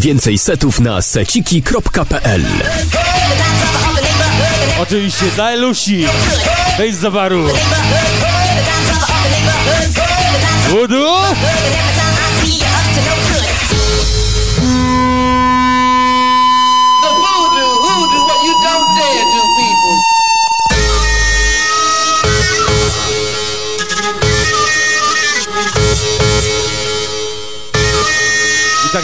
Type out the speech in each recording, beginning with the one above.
Więcej setów na seciki.pl Oczywiście daj Lusi, wejdź za baru.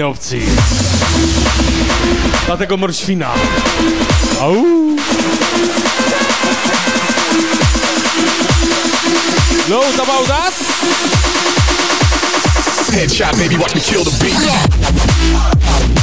innej opcji. Dlatego morświna. Au! No, Load about us? Headshot, baby, watch me kill the beat.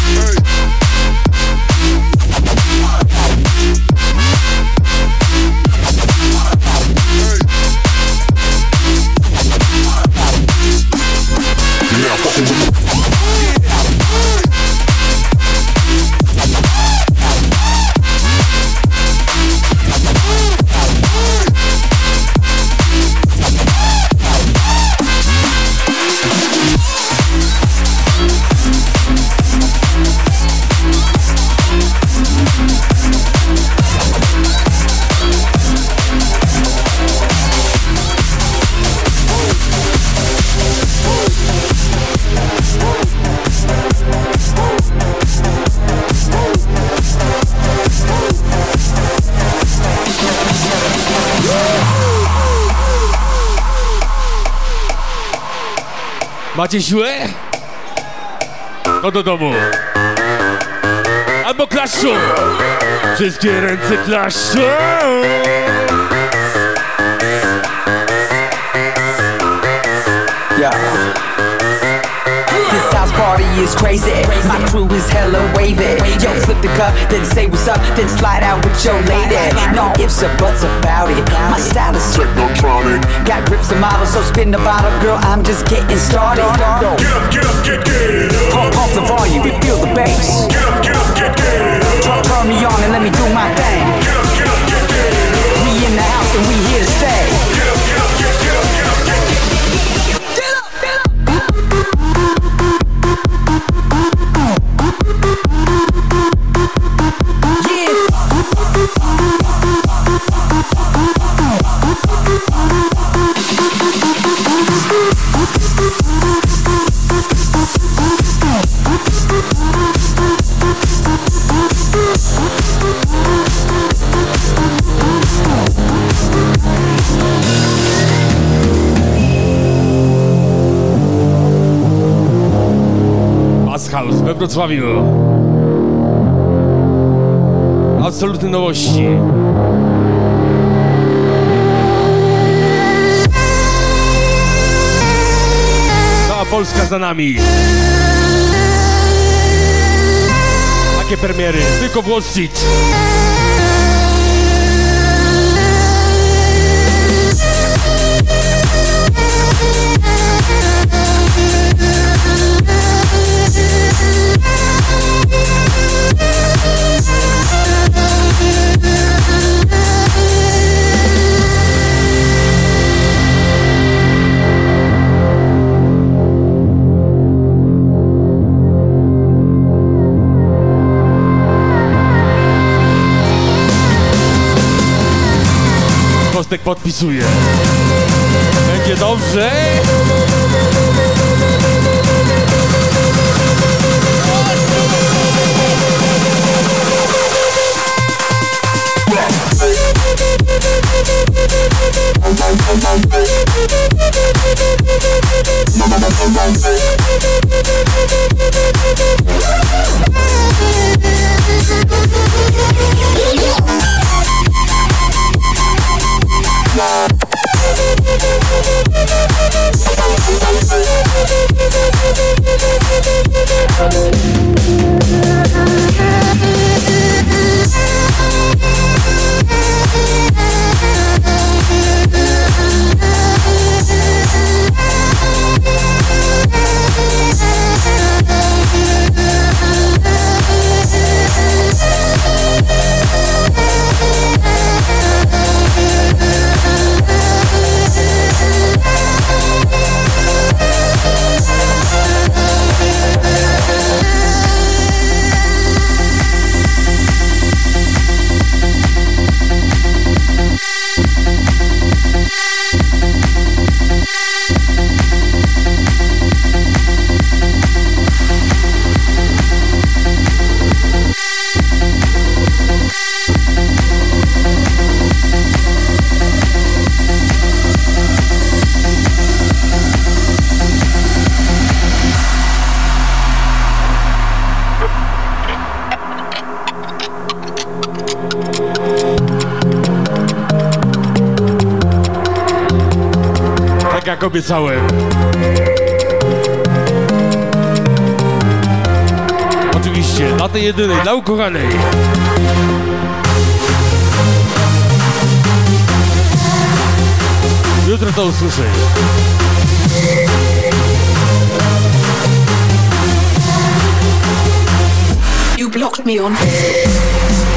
Macie siłę? No do domu. Albo klaszczą. Wszystkie ręce klaszczą. party is crazy. My crew is hella wavy. Yo, flip the cup, then say what's up, then slide out with your lady. No ifs or buts about it. My style is technotronic. Got grips and models, so spin the bottle, girl. I'm just getting started. Get up, get up, get get up. Pump, pump the volume, feel the bass. Get up, get up, get get up. Turn me on and let me do my thing. Wrocławiu. Absolutne nowości. Cała Polska za nami. Takie premiery, tylko w. opisuje. Obiecałem. Oczywiście, dla tej jedynej, dla ukochanej. Jutro to usłyszę. You blocked me on You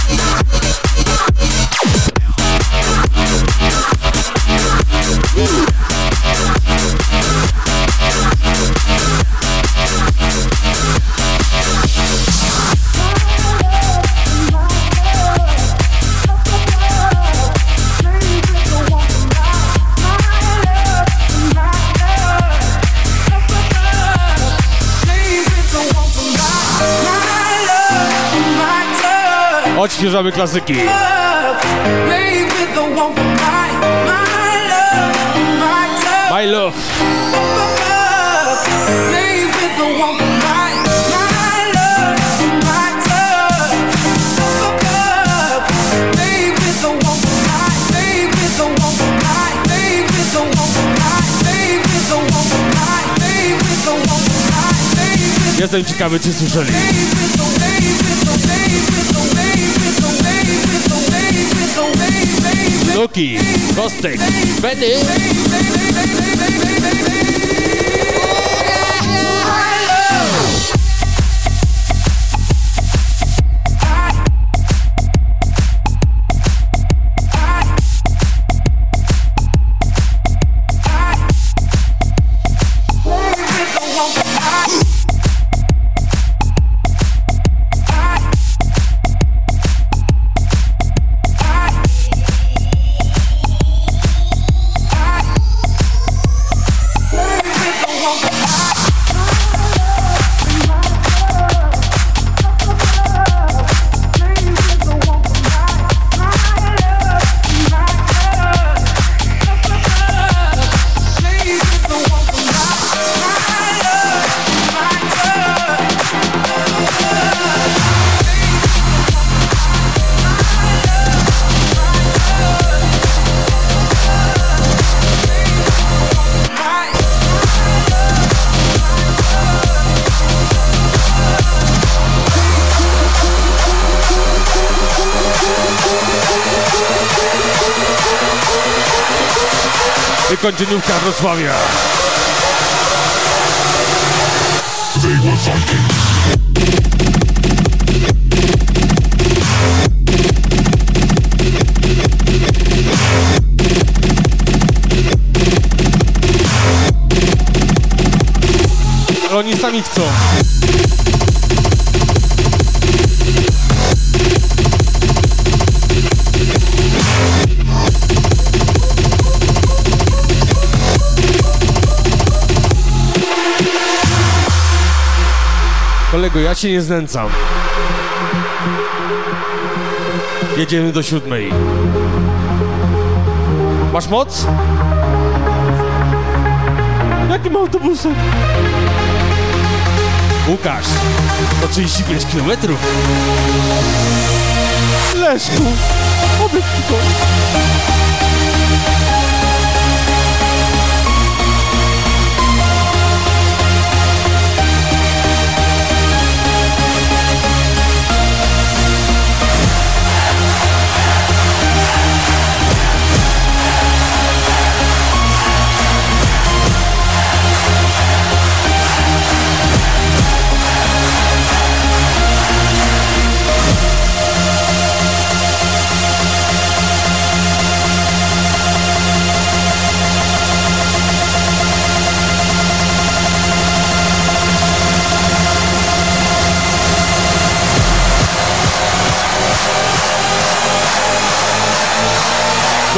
Odświeżamy klasyki. My love. Jestem ciekawy, czy słyszeli. Luki, Kostek, Benny. Kończynówka Wrocławia. Ja cię nie znęcam. Jedziemy do siódmej. Masz moc? Jakim autobusem? Łukasz, to 35 kilometrów. Leszku, obyć to.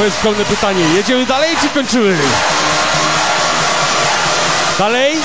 To jest pełne pytanie. Jedziemy dalej czy kończymy? Dalej?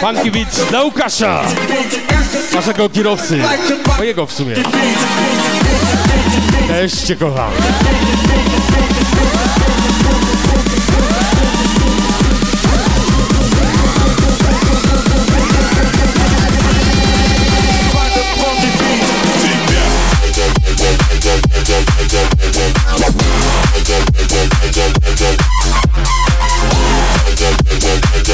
Funky Beats dla Łukasza, naszego kierowcy, mojego w sumie. Też cię kocham.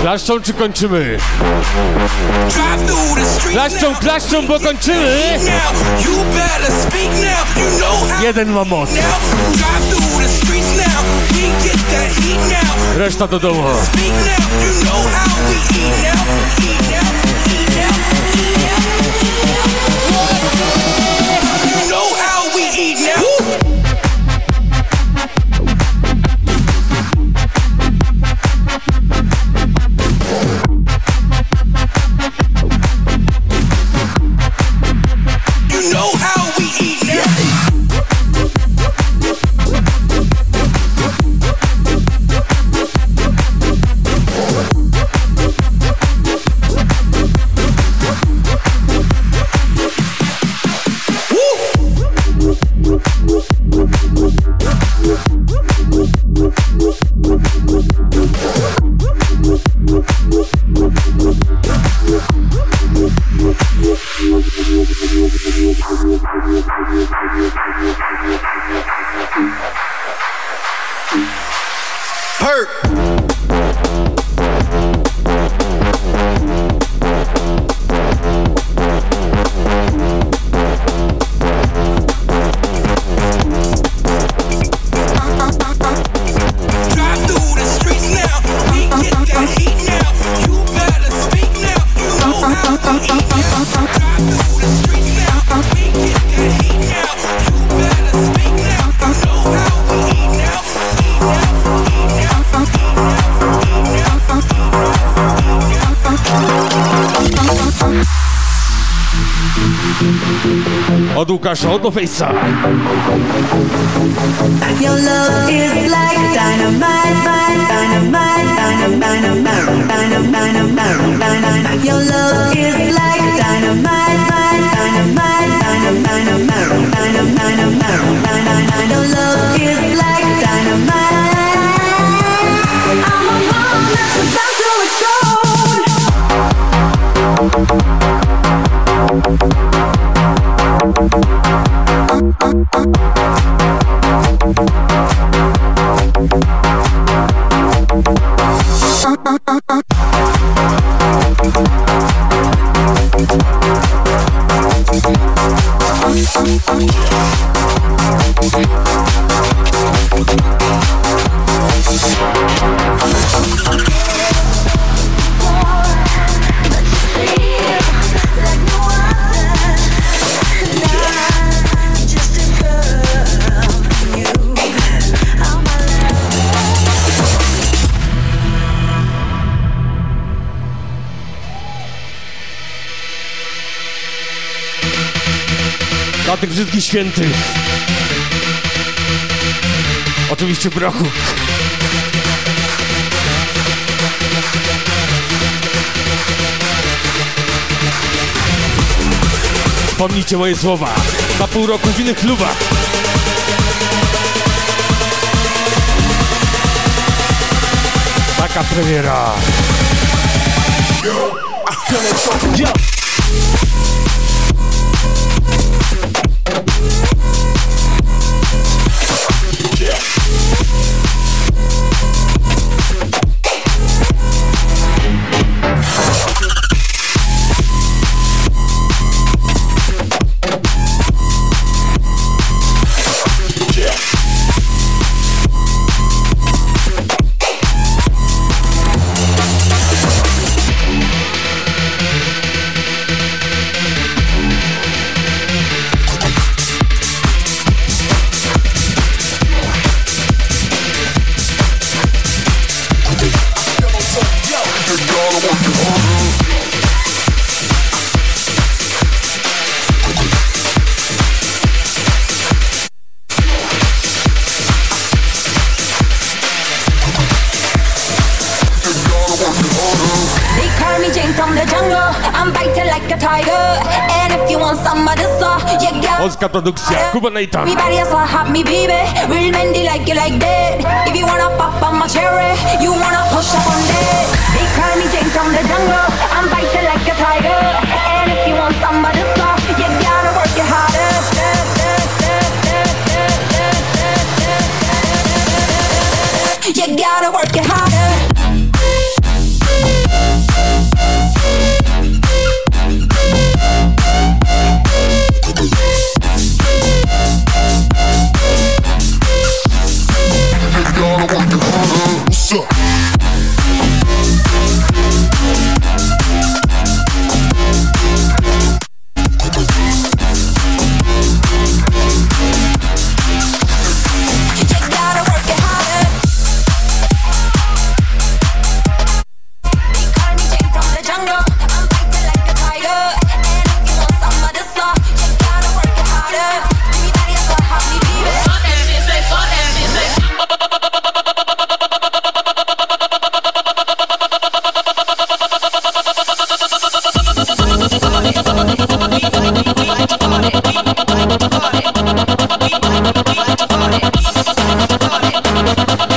Klaszczą czy kończymy? Klaszczą, klaszczą, bo kończymy! Jeden ma moc. Reszta do domu. Show do love. Wszystkich świętych. Oczywiście brachu. Wspomnijcie moje słowa. Na pół roku w innych klubach. Taka premiera. Yo, Yo. Produkcja, Kuba Nathan. Me body so hot, me baby. Real men they like you like that. If you wanna pop on my cherry, you wanna push up on that. They call me Jane from the jungle. I'm biting like a tiger. And if you want somebody soft, you gotta work it harder. You gotta work it harder.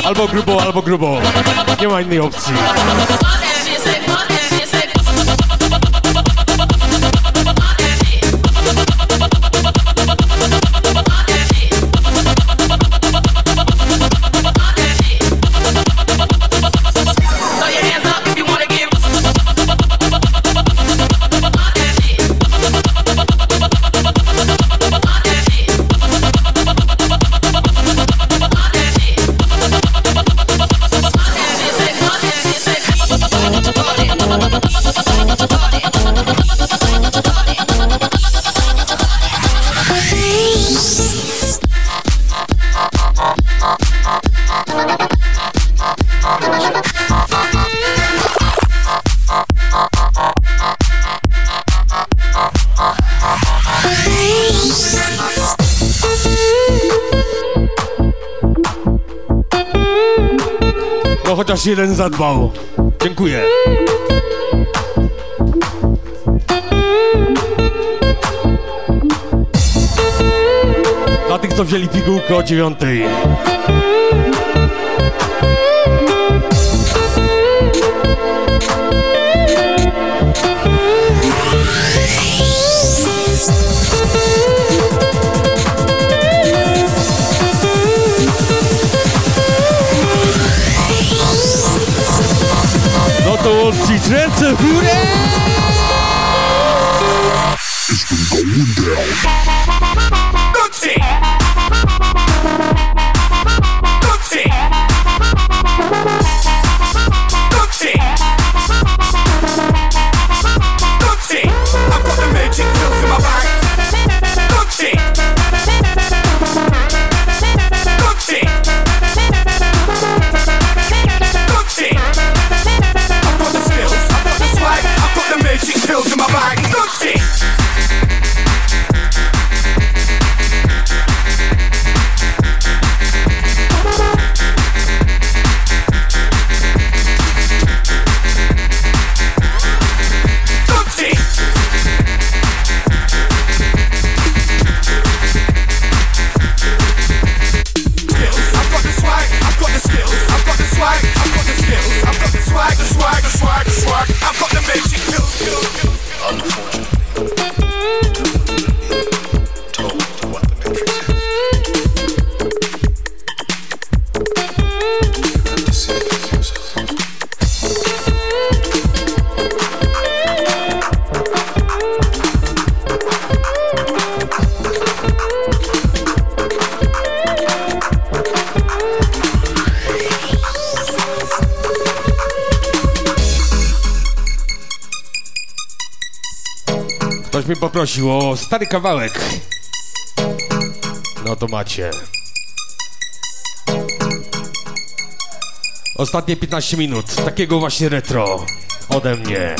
Albo grubo, albo grubo. Nie ma innej opcji. Chociaż jeden zadbał. Dziękuję. Dla tych, co wzięli pigułkę o dziewiątej. Drentse Huren. Poprosił o stary kawałek. No to macie. Ostatnie 15 minut takiego właśnie retro ode mnie.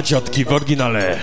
Dla ciotki w oryginale.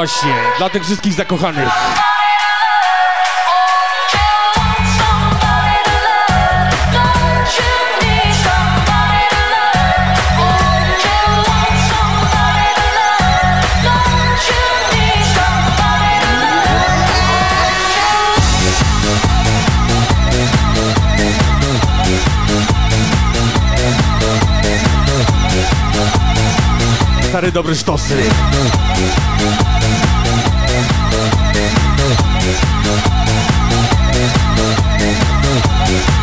Właśnie, dla tych wszystkich zakochanych. Stary dobry sztosy. Música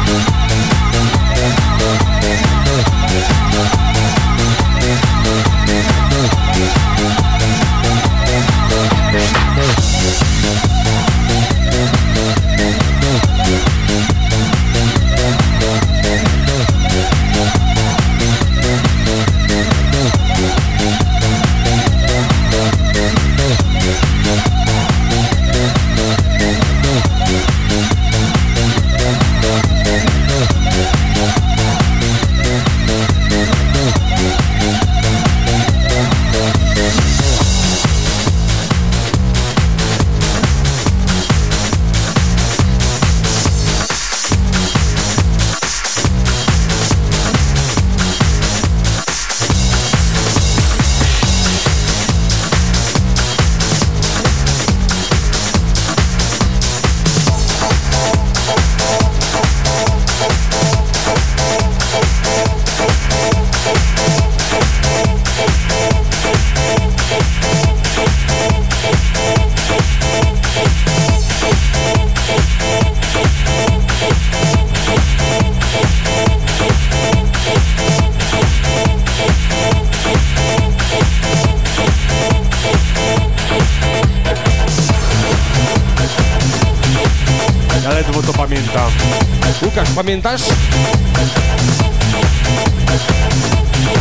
Łukasz, pamiętasz?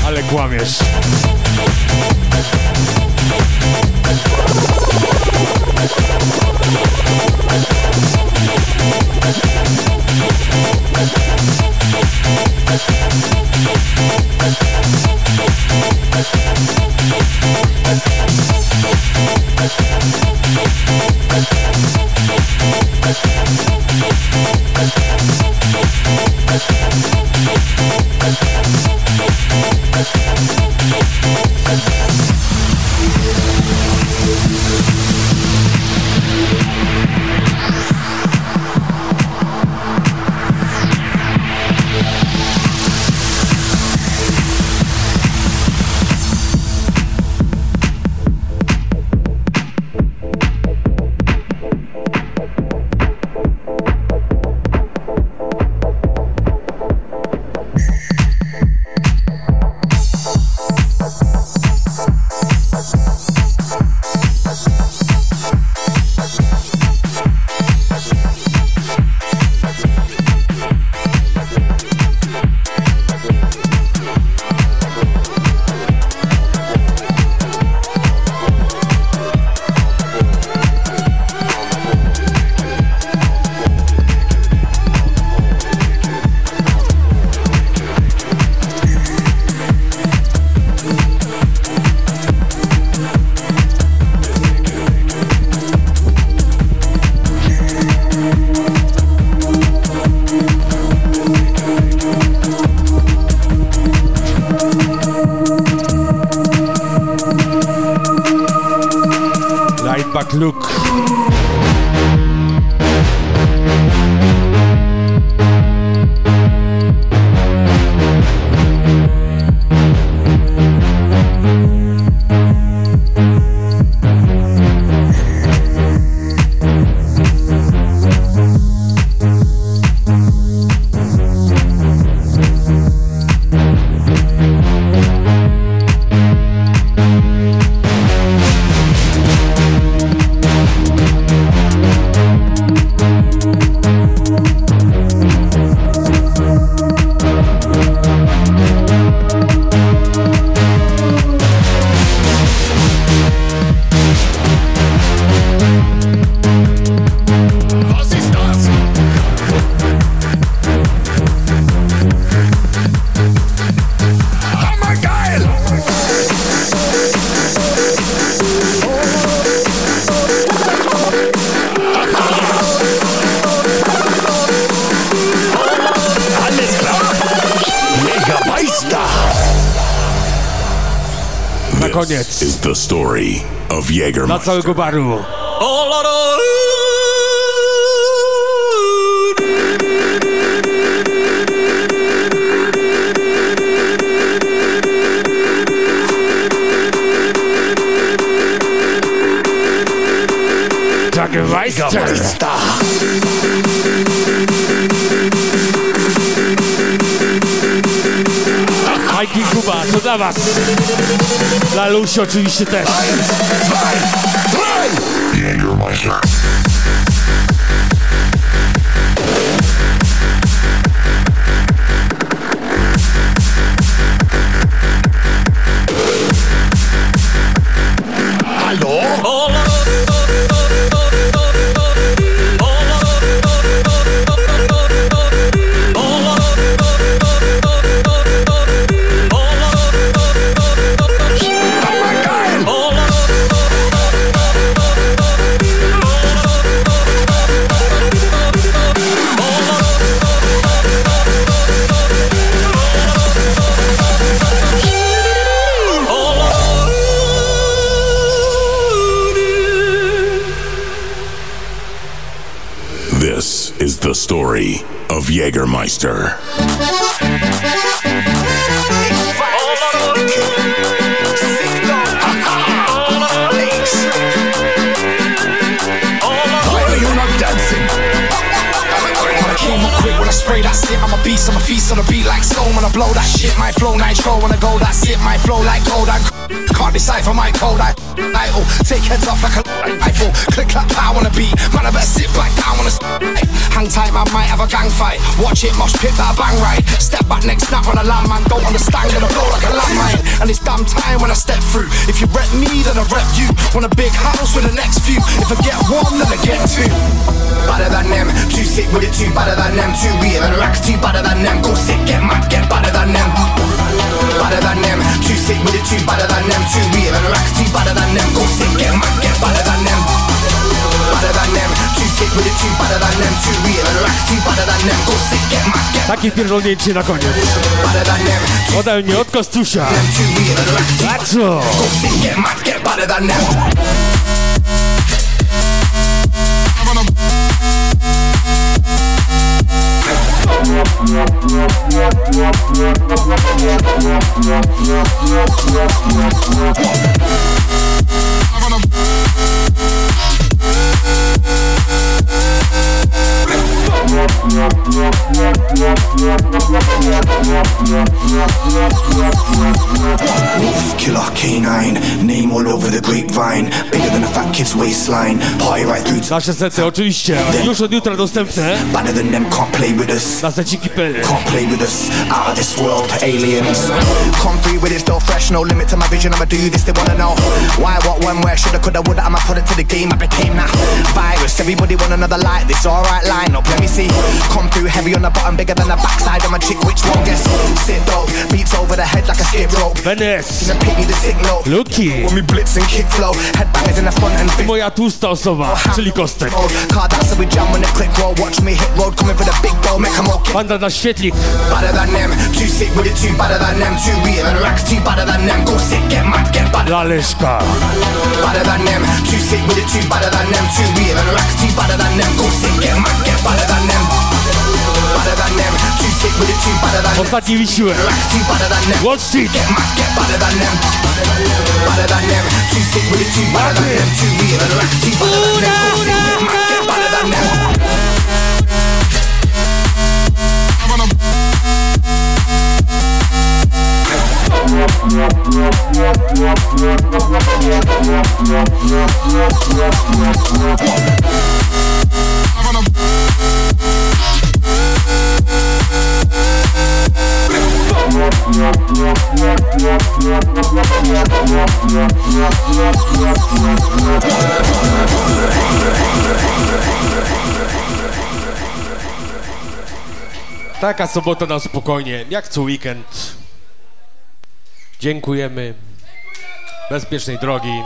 Ale kłamiesz. Całego baru. Jägermeister. Majki Kuba, to dla was. Dla Lusi oczywiście też. Jägermeister. This the story of Jägermeister. When I shit. I'm a beast, I'm a feast on the beat like stone. When I blow that shit, my flow nitro. When I go, that shit, my flow like gold. I can't decipher my code. I idle, take heads off like a rifle. Click clap on the beat. Man, I better sit back down on the Hang tight, man, might have a gang fight. Watch it, mosh pit that bang right. Step back, next snap on a land, man. Don't understand, gonna blow like a landmine. And it's damn time when I step through. If you rep me, then I rep you. Want a big house with the next few. If I get one, then I get two. Better than them, too sick with it, too better than them, too real and racks, too better than them. Go sick, get mad, get better than them. Better than them, too sick with it, too better than them, too real and racks, too better than better than them. Go sick, get mad, get Takie pierdolnięcie na koniec. Ode mnie, od Kostusia. real and racks, Nasze sety oczywiście już od jutra dostępne better than a fat kids waistline Party right through. Banner than them. Can't play with us. na seciki.pl. Can't play with us. Out of this world, aliens. Come through with it, still fresh. No limit to my vision. I'ma do this. They wanna know why, what, when, where. Shoulda, coulda, woulda. I'ma put it to the game. I became that virus. Everybody want another like this. Alright, line up. Let me see. Come through heavy on the bottom, bigger than the backside of my chick. Which one guess? Sit dope. Beats over the head like a skip rope. Gonna pick me the signal. Luki When we blitz and kick flow, headbangers in the front and big moja tłusta osoba, czyli Kostek. Car that's how we jam when the click roll. Watch me hit road, coming for the big dough, make 'em okay. Banda na świetlik. Better than them, too sick with it, too better than them, too real and racks, too better than them. Go sick, get mad, get better. Dla Better than them, too sick with it, too better than them, too real and racks, too better than them. Go sick, get mad, get better than them. Better than them, too sick with it, too better than them. Ostatni wysiłek. Racks, too better than them. Wall Street. Get mad, get better than them. Better than them, too sick with it, too better than them, too real and racks, too better than them. Go sick, get mad, get better than them. Taka sobota na spokojnie, jak co weekend. Dziękujemy. Bezpiecznej drogi.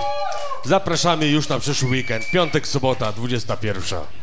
Zapraszamy już na przyszły weekend. Piątek, sobota, 21.